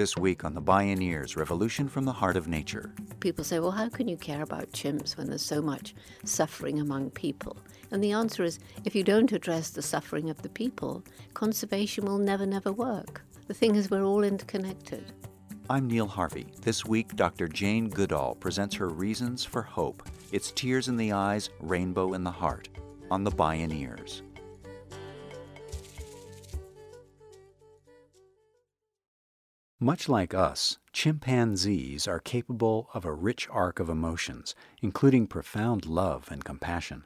This week on The Bioneers Revolution from the Heart of Nature. People say, well, how can you care about chimps when there's so much suffering among people? And the answer is if you don't address the suffering of the people, conservation will never, never work. The thing is, we're all interconnected. I'm Neil Harvey. This week, Dr. Jane Goodall presents her reasons for hope. It's tears in the eyes, rainbow in the heart on The Bioneers. Much like us, chimpanzees are capable of a rich arc of emotions, including profound love and compassion.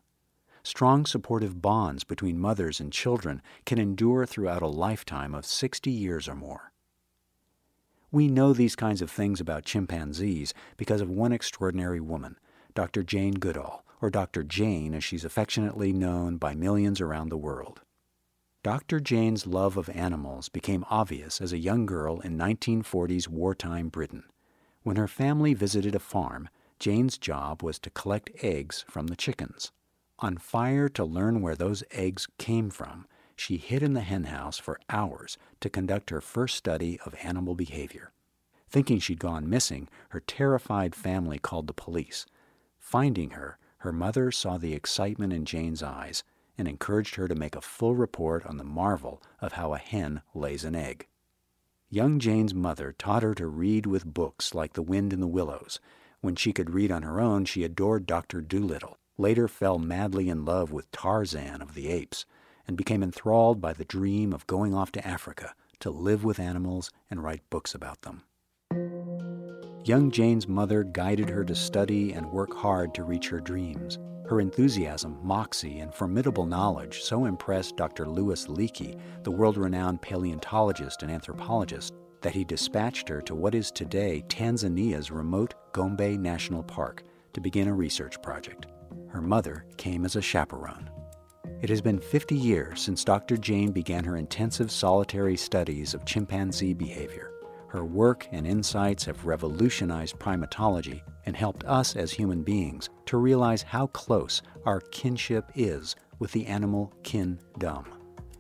Strong supportive bonds between mothers and children can endure throughout a lifetime of 60 years or more. We know these kinds of things about chimpanzees because of one extraordinary woman, Dr. Jane Goodall, or Dr. Jane as she's affectionately known by millions around the world. Dr. Jane's love of animals became obvious as a young girl in 1940s wartime Britain. When her family visited a farm, Jane's job was to collect eggs from the chickens. On fire to learn where those eggs came from, she hid in the henhouse for hours to conduct her first study of animal behavior. Thinking she'd gone missing, her terrified family called the police. Finding her, her mother saw the excitement in Jane's eyes and encouraged her to make a full report on the marvel of how a hen lays an egg. Young Jane's mother taught her to read with books like The Wind in the Willows. When she could read on her own, she adored Dr. Dolittle, later fell madly in love with Tarzan of the Apes, and became enthralled by the dream of going off to Africa to live with animals and write books about them. Young Jane's mother guided her to study and work hard to reach her dreams. Her enthusiasm, moxie, and formidable knowledge so impressed Dr. Louis Leakey, the world renowned paleontologist and anthropologist, that he dispatched her to what is today Tanzania's remote Gombe National Park to begin a research project. Her mother came as a chaperone. It has been 50 years since Dr. Jane began her intensive solitary studies of chimpanzee behavior. Her work and insights have revolutionized primatology and helped us as human beings to realize how close our kinship is with the animal kin kingdom.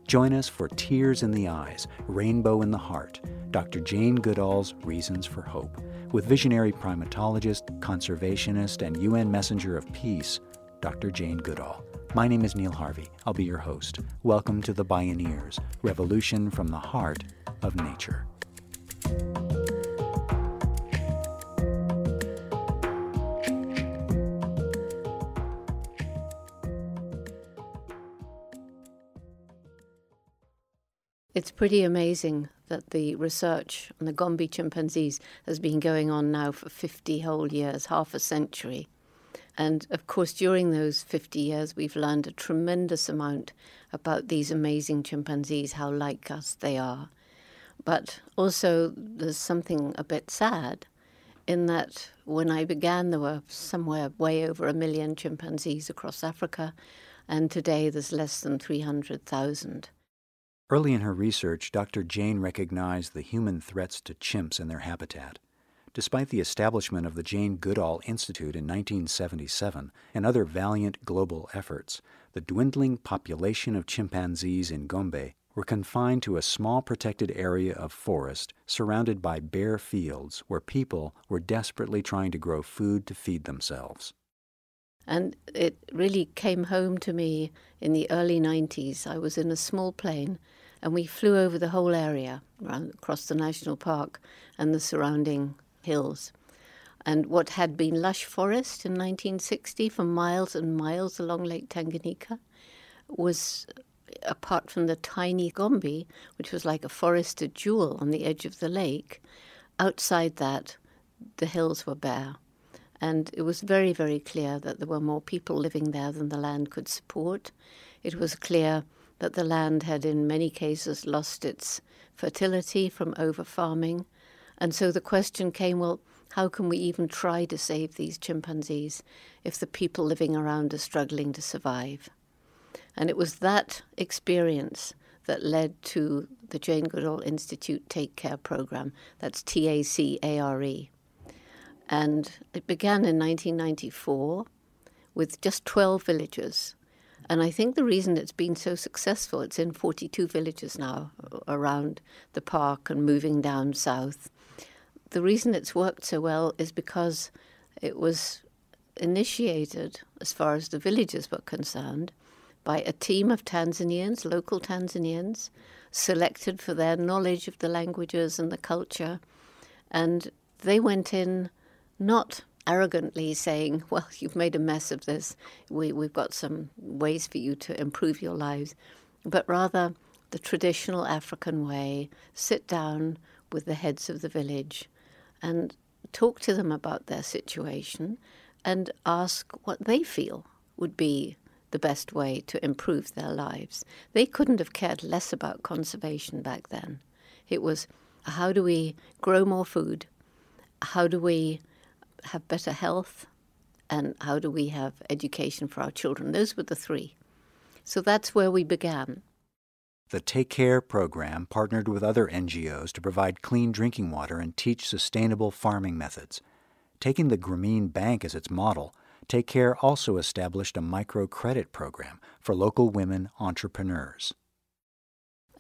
Join us for Tears in the Eyes, Rainbow in the Heart, Dr. Jane Goodall's Reasons for Hope, with visionary primatologist, conservationist, and UN Messenger of Peace, Dr. Jane Goodall. My name is Neil Harvey. I'll be your host. Welcome to The Bioneers, Revolution from the Heart of Nature. It's pretty amazing that the research on the Gombe chimpanzees has been going on now for 50 whole years, half a century. And of course, during those 50 years, we've learned a tremendous amount about these amazing chimpanzees, how like us they are. But also, there's something a bit sad in that when I began, there were somewhere way over a million chimpanzees across Africa, and today there's less than 300,000. Early in her research, Dr. Jane recognized the human threats to chimps and their habitat. Despite the establishment of the Jane Goodall Institute in 1977 and other valiant global efforts, the dwindling population of chimpanzees in Gombe were confined to a small protected area of forest surrounded by bare fields where people were desperately trying to grow food to feed themselves. And it really came home to me in the early 90s. I was in a small plane and we flew over the whole area across the national park and the surrounding hills. And what had been lush forest in 1960 for miles and miles along Lake Tanganyika was, apart from the tiny Gombe, which was like a forested jewel on the edge of the lake, outside that, the hills were bare. And it was very, very clear that there were more people living there than the land could support. It was clear that the land had in many cases lost its fertility from over farming. And so the question came well, how can we even try to save these chimpanzees if the people living around are struggling to survive? And it was that experience that led to the Jane Goodall Institute TACARE program. That's T A C A R E. And it began in 1994 with just 12 villages and I think the reason it's been so successful, it's in 42 villages now around the park and moving down south, the reason it's worked so well is because it was initiated, as far as the villages were concerned, by a team of Tanzanians, local Tanzanians, selected for their knowledge of the languages and the culture. And they went in not arrogantly saying, Well, you've made a mess of this, we, we've got some ways for you to improve your lives, but rather the traditional African way sit down with the heads of the village and talk to them about their situation and ask what they feel would be the best way to improve their lives. They couldn't have cared less about conservation back then. It was how do we grow more food? How do we have better health? And how do we have education for our children? Those were the three. So that's where we began. The TACARE program partnered with other NGOs to provide clean drinking water and teach sustainable farming methods. Taking the Grameen Bank as its model, TACARE also established a microcredit program for local women entrepreneurs.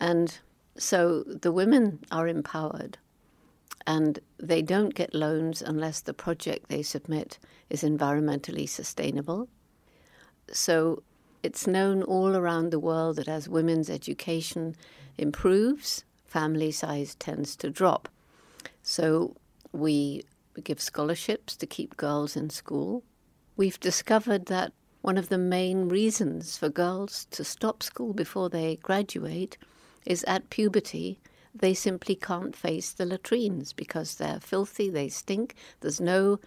And so the women are empowered and they don't get loans unless the project they submit is environmentally sustainable. So it's known all around the world that as women's education improves, family size tends to drop. So we give scholarships to keep girls in school. We've discovered that one of the main reasons for girls to stop school before they graduate is at puberty they simply can't face the latrines because they're filthy, they stink, there's no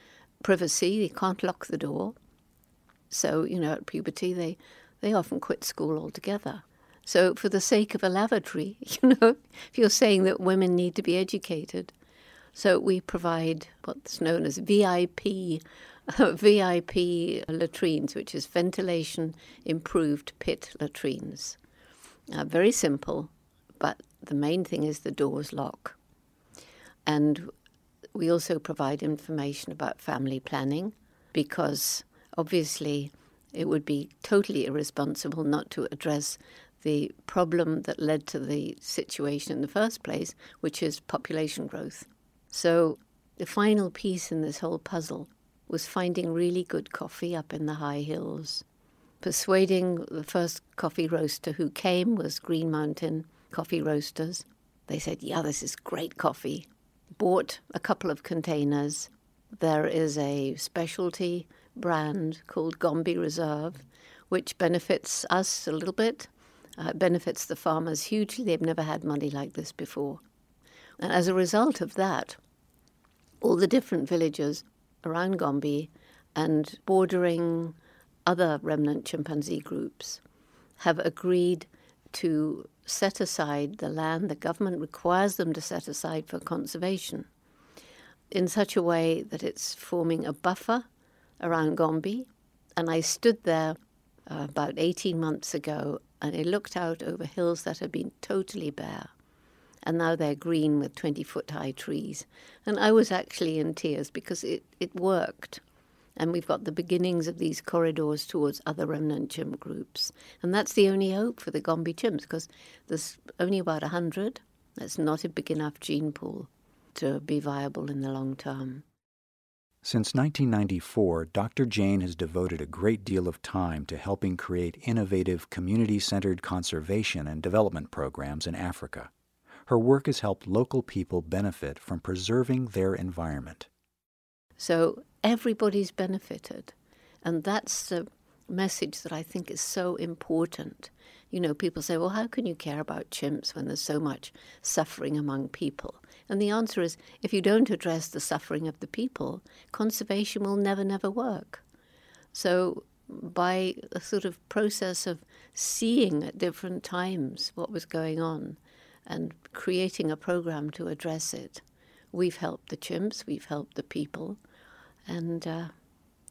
privacy, they can't lock the door. So, you know, at puberty, they, they often quit school altogether. So, for the sake of a lavatory, you know, if you're saying that women need to be educated, so we provide what's known as VIP VIP latrines, which is ventilation improved pit latrines. Uh, very simple, but the main thing is the doors lock. And we also provide information about family planning because obviously it would be totally irresponsible not to address the problem that led to the situation in the first place, which is population growth. So the final piece in this whole puzzle was finding really good coffee up in the high hills. Persuading the first coffee roaster who came was Green Mountain Coffee Roasters. They said, Yeah, this is great coffee. Bought a couple of containers. There is a specialty brand called Gombe Reserve, which benefits us a little bit. Uh, benefits the farmers hugely. They've never had money like this before. And as a result of that, all the different villages around Gombe and bordering other remnant chimpanzee groups have agreed to set aside the land the government requires them to set aside for conservation in such a way that it's forming a buffer around Gombe. And I stood there uh, about 18 months ago and I looked out over hills that had been totally bare. And now they're green with 20 foot high trees. And I was actually in tears because it, it worked. And we've got the beginnings of these corridors towards other remnant chimp groups. And that's the only hope for the Gombe chimps because there's only about 100. That's not a big enough gene pool to be viable in the long term. Since 1994, Dr. Jane has devoted a great deal of time to helping create innovative community centered conservation and development programs in Africa. Her work has helped local people benefit from preserving their environment. So everybody's benefited. And that's the message that I think is so important. You know, people say, well, how can you care about chimps when there's so much suffering among people? And the answer is if you don't address the suffering of the people, conservation will never, never work. So, by a sort of process of seeing at different times what was going on and creating a program to address it, we've helped the chimps, we've helped the people, and uh,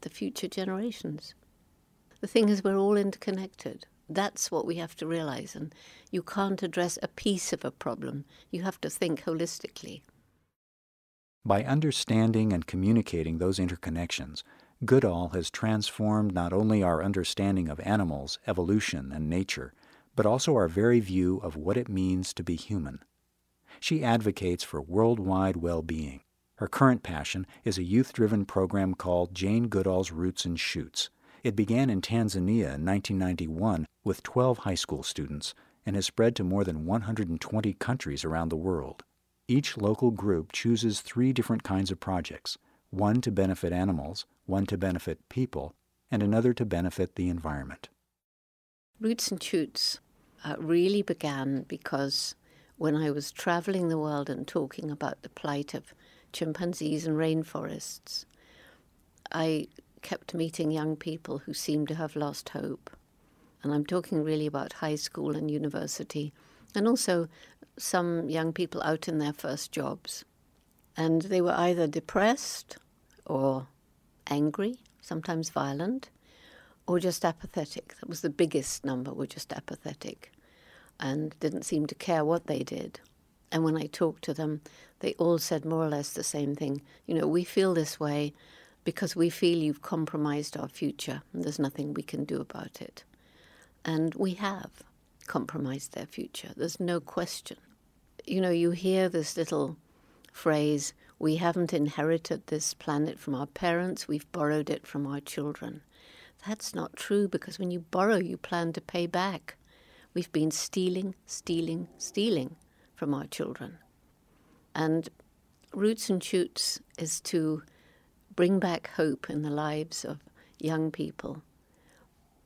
the future generations. The thing is, we're all interconnected. That's what we have to realize. And you can't address a piece of a problem, you have to think holistically. By understanding and communicating those interconnections, Goodall has transformed not only our understanding of animals, evolution, and nature, but also our very view of what it means to be human. She advocates for worldwide well being Her current passion is a youth driven program called Jane Goodall's Roots and Shoots. It began in Tanzania in 1991 with 12 high school students and has spread to more than 120 countries around the world. Each local group chooses three different kinds of projects one to benefit animals, one to benefit people, and another to benefit the environment. Roots and Shoots uh, really began because when I was traveling the world and talking about the plight of chimpanzees and rainforests, I kept meeting young people who seemed to have lost hope. And I'm talking really about high school and university, and also some young people out in their first jobs. And they were either depressed or angry, sometimes violent, or just apathetic. That was the biggest number, were just apathetic and didn't seem to care what they did. And when I talked to them, they all said more or less the same thing. You know, we feel this way because we feel you've compromised our future, and there's nothing we can do about it. And we have compromised their future. There's no question. You know, you hear this little phrase, we haven't inherited this planet from our parents, we've borrowed it from our children. That's not true because when you borrow, you plan to pay back. We've been stealing, stealing, stealing from our children. And Roots and Shoots is to bring back hope in the lives of young people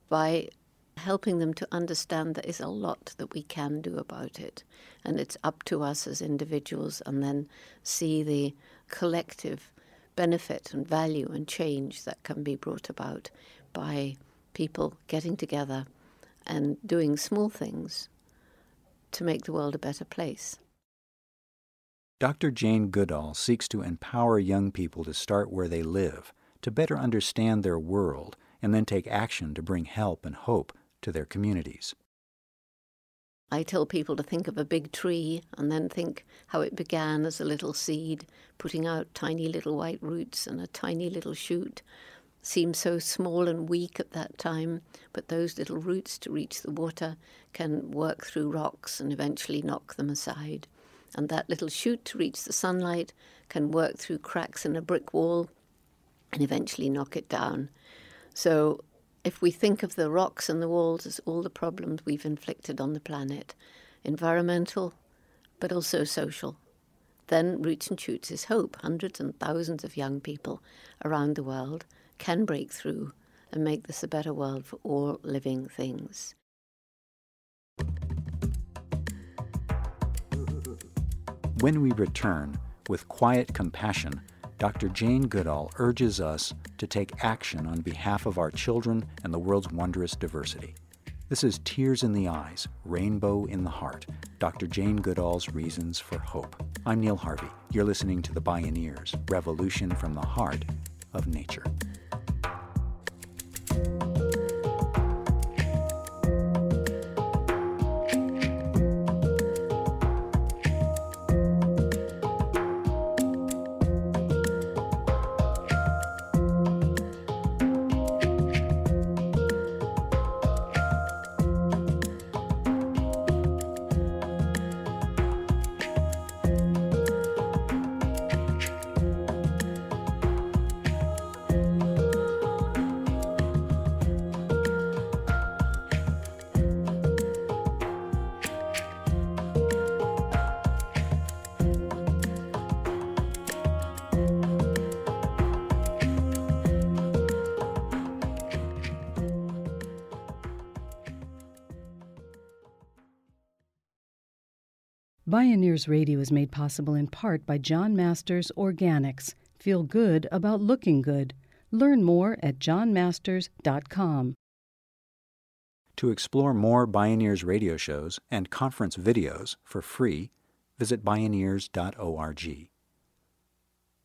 by helping them to understand there is a lot that we can do about it. And it's up to us as individuals, and then see the collective benefit and value and change that can be brought about by people getting together and doing small things to make the world a better place. Dr. Jane Goodall seeks to empower young people to start where they live, to better understand their world, and then take action to bring help and hope to their communities. I tell people to think of a big tree and then think how it began as a little seed, putting out tiny little white roots and a tiny little shoot. Seems so small and weak at that time, but those little roots to reach the water can work through rocks and eventually knock them aside. And that little shoot to reach the sunlight can work through cracks in a brick wall and eventually knock it down. So if we think of the rocks and the walls as all the problems we've inflicted on the planet, environmental, but also social, then Roots and Shoots is hope. Hundreds and thousands of young people around the world can break through and make this a better world for all living things. When we return, with quiet compassion, Dr. Jane Goodall urges us to take action on behalf of our children and the world's wondrous diversity. This is Tears in the Eyes, Rainbow in the Heart, Dr. Jane Goodall's Reasons for Hope. I'm Neil Harvey. You're listening to The Bioneers, Revolution from the Heart of Nature. Bioneers Radio is made possible in part by John Masters Organics. Feel good about looking good. Learn more at johnmasters.com. To explore more Bioneers radio shows and conference videos for free, visit bioneers.org.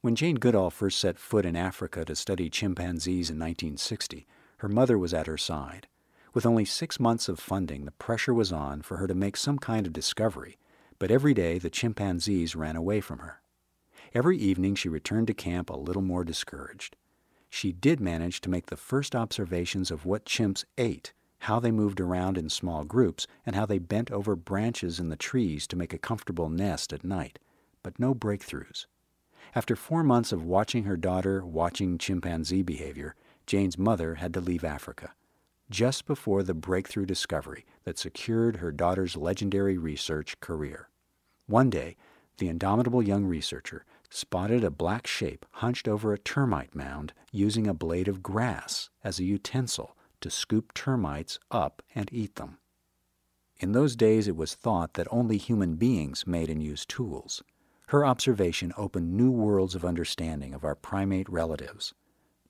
When Jane Goodall first set foot in Africa to study chimpanzees in 1960, her mother was at her side. With only six months of funding, the pressure was on for her to make some kind of discovery but every day the chimpanzees ran away from her. Every evening she returned to camp a little more discouraged. She did manage to make the first observations of what chimps ate, how they moved around in small groups, and how they bent over branches in the trees to make a comfortable nest at night, but no breakthroughs. After four months of watching her daughter watching chimpanzee behavior, Jane's mother had to leave Africa. Just before the breakthrough discovery that secured her daughter's legendary research career. One day, the indomitable young researcher spotted a black shape hunched over a termite mound using a blade of grass as a utensil to scoop termites up and eat them. In those days, it was thought that only human beings made and used tools. Her observation opened new worlds of understanding of our primate relatives.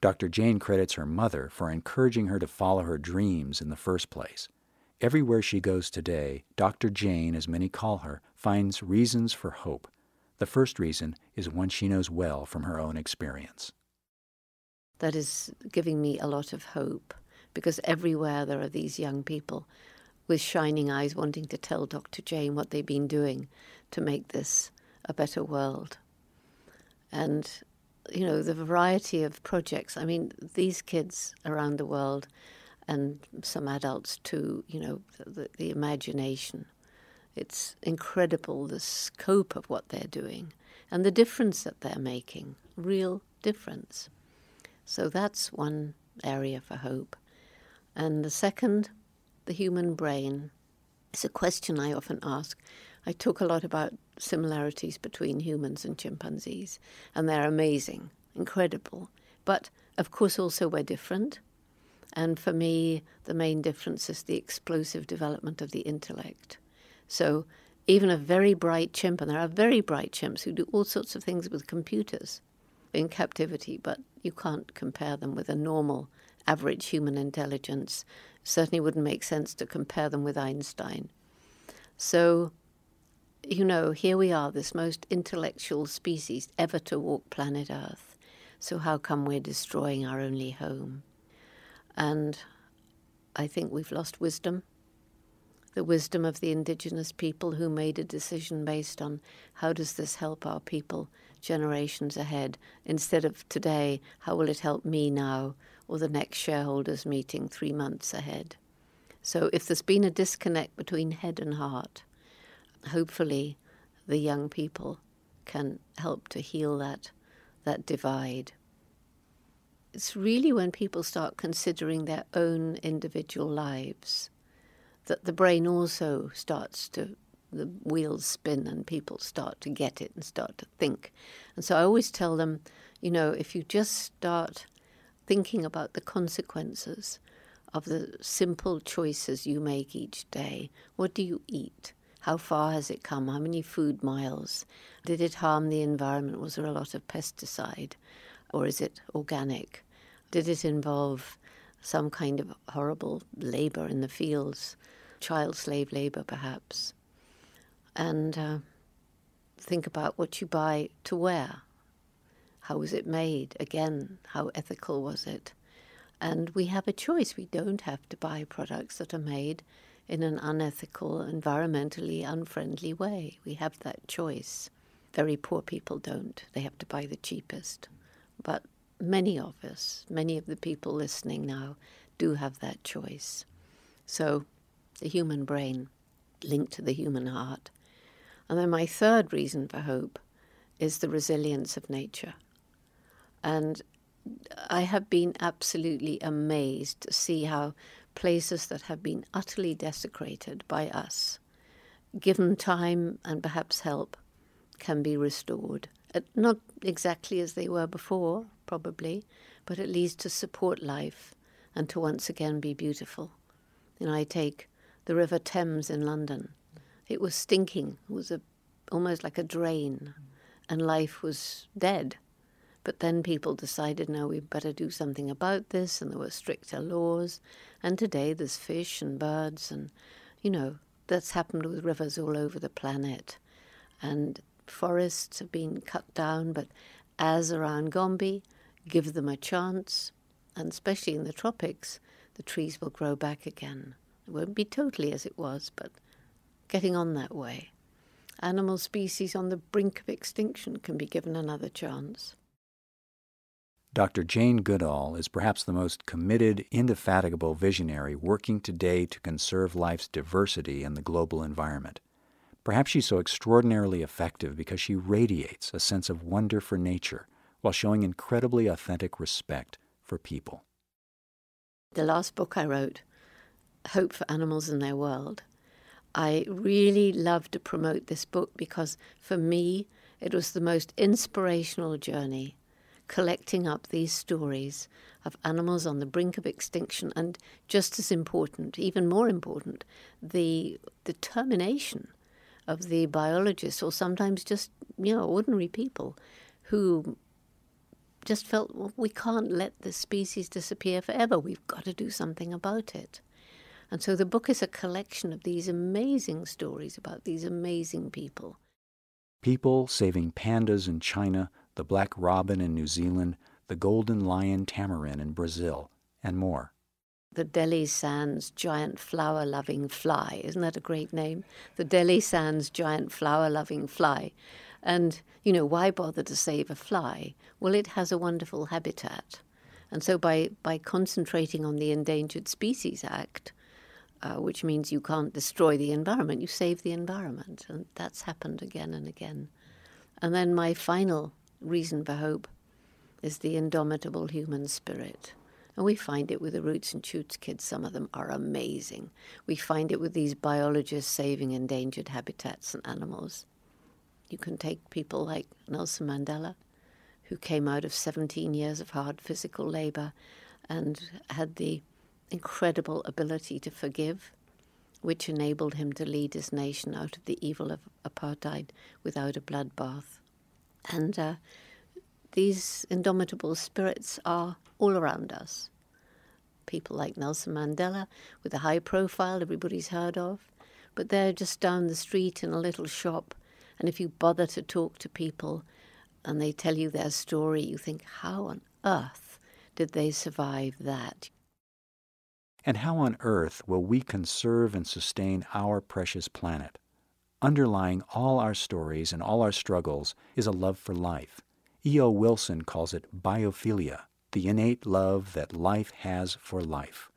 Dr. Jane credits her mother for encouraging her to follow her dreams in the first place. Everywhere she goes today, Dr. Jane, as many call her, finds reasons for hope. The first reason is one she knows well from her own experience. That is giving me a lot of hope because everywhere there are these young people with shining eyes wanting to tell Dr. Jane what they've been doing to make this a better world. And, you know, the variety of projects. I mean, these kids around the world, and some adults too, you know, the, the imagination. It's incredible the scope of what they're doing and the difference that they're making, real difference. So that's one area for hope. And the second, the human brain, It's a question I often ask. I talk a lot about similarities between humans and chimpanzees, and they're amazing, incredible. But of course, also we're different. And for me, the main difference is the explosive development of the intellect. So even a very bright chimp, and there are very bright chimps who do all sorts of things with computers in captivity, but you can't compare them with a normal average human intelligence. Certainly wouldn't make sense to compare them with Einstein. So, you know, here we are, this most intellectual species ever to walk planet Earth. So, how come we're destroying our only home? And I think we've lost wisdom the wisdom of the indigenous people who made a decision based on how does this help our people generations ahead instead of today, how will it help me now or the next shareholders meeting three months ahead. So if there's been a disconnect between head and heart, hopefully the young people can help to heal that that divide. It's really when people start considering their own individual lives that the brain also starts to the wheels spin and people start to get it and start to think. And so I always tell them, you know, if you just start thinking about the consequences of the simple choices you make each day, what do you eat? How far has it come? How many food miles? Did it harm the environment? Was there a lot of pesticide? Or is it organic? Did it involve some kind of horrible labor in the fields? child slave labor, perhaps, and uh, think about what you buy to wear. How was it made? Again, how ethical was it? And we have a choice. We don't have to buy products that are made in an unethical, environmentally unfriendly way. We have that choice. Very poor people don't. They have to buy the cheapest. But many of us, many of the people listening now, do have that choice. So the human brain linked to the human heart. And then my third reason for hope is the resilience of nature. And I have been absolutely amazed to see how places that have been utterly desecrated by us, given time and perhaps help, can be restored. Uh, not exactly as they were before, probably, but at least to support life and to once again be beautiful. And I take the River Thames in London. It was stinking. It was a, almost like a drain, and life was dead. But then people decided, no, we better do something about this, and there were stricter laws. And today there's fish and birds, and, you know, that's happened with rivers all over the planet. And forests have been cut down, but as around Gombe, give them a chance, and especially in the tropics, the trees will grow back again. It won't be totally as it was, but getting on that way. Animal species on the brink of extinction can be given another chance. Dr. Jane Goodall is perhaps the most committed, indefatigable visionary working today to conserve life's diversity in the global environment. Perhaps she's so extraordinarily effective because she radiates a sense of wonder for nature while showing incredibly authentic respect for people. The last book I wrote, Hope for Animals in Their World, I really love to promote this book because for me, it was the most inspirational journey collecting up these stories of animals on the brink of extinction and just as important, even more important, the determination of the biologists or sometimes just, you know, ordinary people who just felt, well, we can't let this species disappear forever. We've got to do something about it. And so the book is a collection of these amazing stories about these amazing people. People saving pandas in China, the black robin in New Zealand, the golden lion tamarin in Brazil, and more. The Delhi Sands giant flower loving fly. Isn't that a great name? The Delhi Sands giant flower loving fly. And, you know, why bother to save a fly? Well, it has a wonderful habitat. And so by, by concentrating on the Endangered Species Act, uh, which means you can't destroy the environment, you save the environment. And that's happened again and again. And then my final reason for hope is the indomitable human spirit. And we find it with the Roots and Shoots kids. Some of them are amazing. We find it with these biologists saving endangered habitats and animals. You can take people like Nelson Mandela, who came out of 17 years of hard physical labor and had the incredible ability to forgive, which enabled him to lead his nation out of the evil of apartheid without a bloodbath. And uh, these indomitable spirits are all around us. People like Nelson Mandela, with a high profile everybody's heard of, but they're just down the street in a little shop. And if you bother to talk to people and they tell you their story, you think, how on earth did they survive that? And how on earth will we conserve and sustain our precious planet? Underlying all our stories and all our struggles is a love for life. E.O. Wilson calls it biophilia, the innate love that life has for life.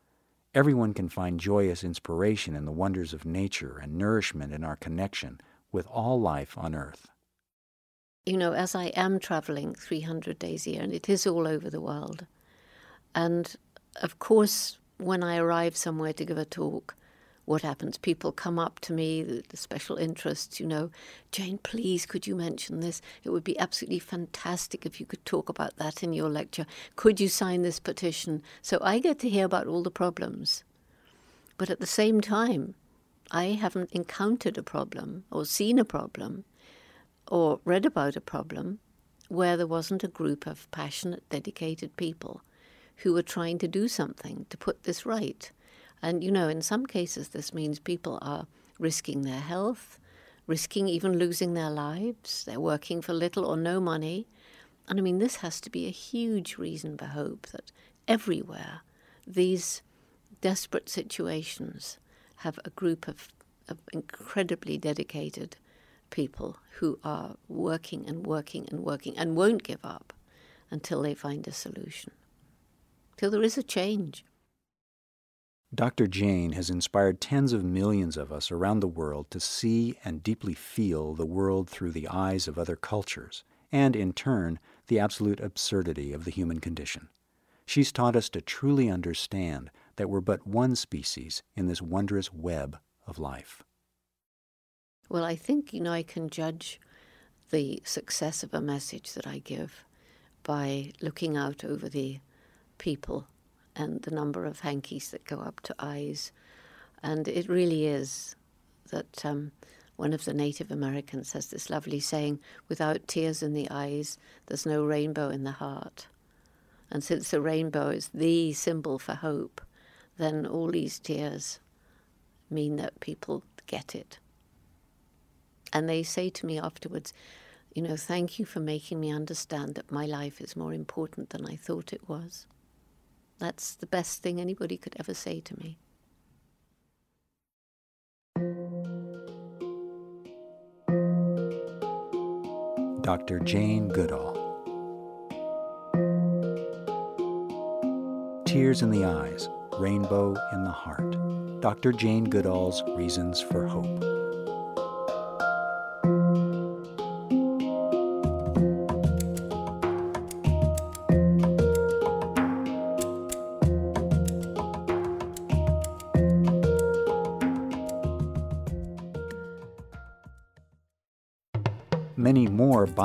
Everyone can find joyous inspiration in the wonders of nature and nourishment in our connection with all life on earth. You know, as I am traveling 300 days a year, and it is all over the world, and of course, when I arrive somewhere to give a talk, what happens? People come up to me, the, the, special interests, you know, Jane, please, could you mention this? It would be absolutely fantastic if you could talk about that in your lecture. Could you sign this petition? So I get to hear about all the problems. But at the same time, I haven't encountered a problem or seen a problem or read about a problem where there wasn't a group of passionate, dedicated people who were trying to do something to put this right. And, you know, in some cases, this means people are risking their health, risking even losing their lives. They're working for little or no money. And I mean, this has to be a huge reason for hope that everywhere these desperate situations have a group of, of incredibly dedicated people who are working and working and working and won't give up until they find a solution till there is a change. Dr. Jane has inspired tens of millions of us around the world to see and deeply feel the world through the eyes of other cultures, and in turn, the absolute absurdity of the human condition. She's taught us to truly understand that we're but one species in this wondrous web of life. Well, I think, you know, I can judge the success of a message that I give by looking out over the people and the number of hankies that go up to eyes. And it really is that um, one of the Native Americans has this lovely saying without tears in the eyes, there's no rainbow in the heart. And since the rainbow is the symbol for hope, then all these tears mean that people get it. And they say to me afterwards, you know, thank you for making me understand that my life is more important than I thought it was. That's the best thing anybody could ever say to me. Dr. Jane Goodall. Tears in the Eyes, Rainbow in the Heart. Dr. Jane Goodall's Reasons for Hope.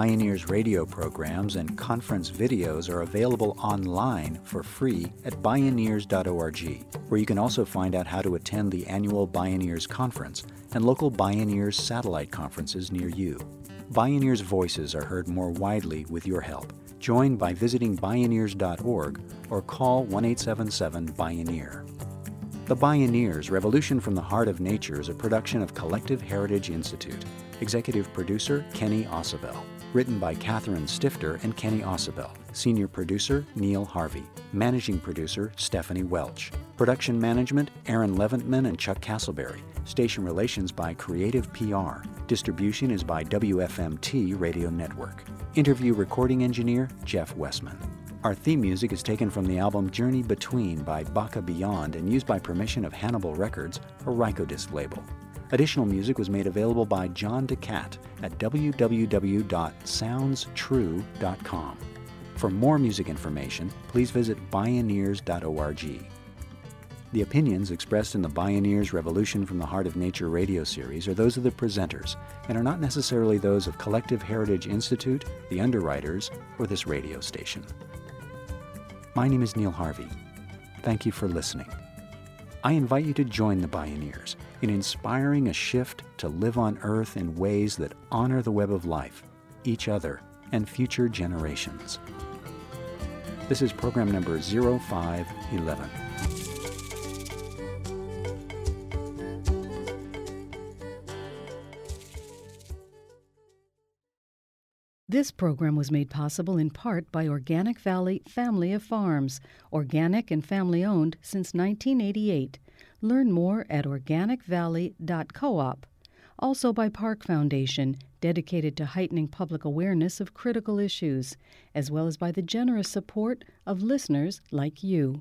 Bioneers radio programs and conference videos are available online for free at bioneers.org, where you can also find out how to attend the annual Bioneers Conference and local Bioneers satellite conferences near you. Bioneers' voices are heard more widely with your help. Join by visiting bioneers.org or call 1 877 Bioneer. The Bioneers Revolution from the Heart of Nature is a production of Collective Heritage Institute. Executive producer Kenny Ausubel. Written by Catherine Stifter and Kenny Ausubel. Senior producer Neil Harvey. Managing producer Stephanie Welch. Production management Aaron Leventman and Chuck Castleberry. Station relations by Creative PR. Distribution is by WFMT Radio Network. Interview recording engineer Jeff Westman. Our theme music is taken from the album Journey Between by Baka Beyond and used by permission of Hannibal Records, a Rykodisc label. Additional music was made available by John DeCat at www.soundstrue.com. For more music information, please visit bioneers.org. The opinions expressed in the Bioneers Revolution from the Heart of Nature radio series are those of the presenters and are not necessarily those of Collective Heritage Institute, the underwriters, or this radio station. My name is Neil Harvey. Thank you for listening. I invite you to join the Bioneers in inspiring a shift to live on Earth in ways that honor the web of life, each other, and future generations. This is program number 0511. This program was made possible in part by Organic Valley Family of Farms, organic and family owned since 1988. Learn more at organicvalley.coop. Also by Park Foundation, dedicated to heightening public awareness of critical issues, as well as by the generous support of listeners like you.